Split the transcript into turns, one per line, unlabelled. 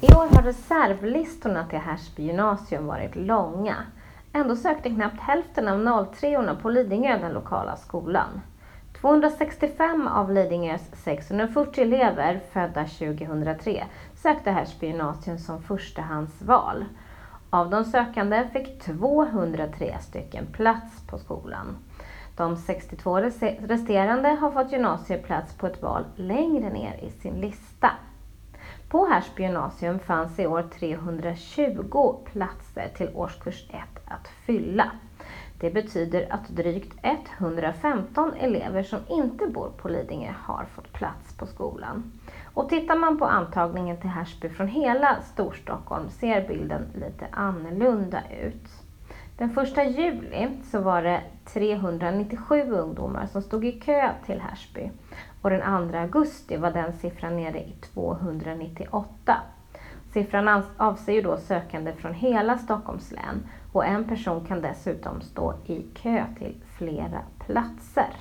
I år har reservlistorna till Härsby gymnasium varit långa. Ändå sökte knappt hälften av 03orna på Lidingö den lokala skolan. 265 av Lidingös 640 elever födda 2003 sökte Härsby gymnasium som förstahandsval. Av de sökande fick 203 stycken plats på skolan. De 62 resterande har fått gymnasieplats på ett val längre ner i sin lista. På Härsby gymnasium fanns i år 320 platser till årskurs 1 att fylla. Det betyder att drygt 115 elever som inte bor på Lidingö har fått plats på skolan. Och tittar man på antagningen till Härsby från hela Storstockholm ser bilden lite annorlunda ut. Den första juli så var det 397 ungdomar som stod i kö till Härsby och den 2 augusti var den siffran nere i 298. Siffran avser ju då sökande från hela Stockholms län och en person kan dessutom stå i kö till flera platser.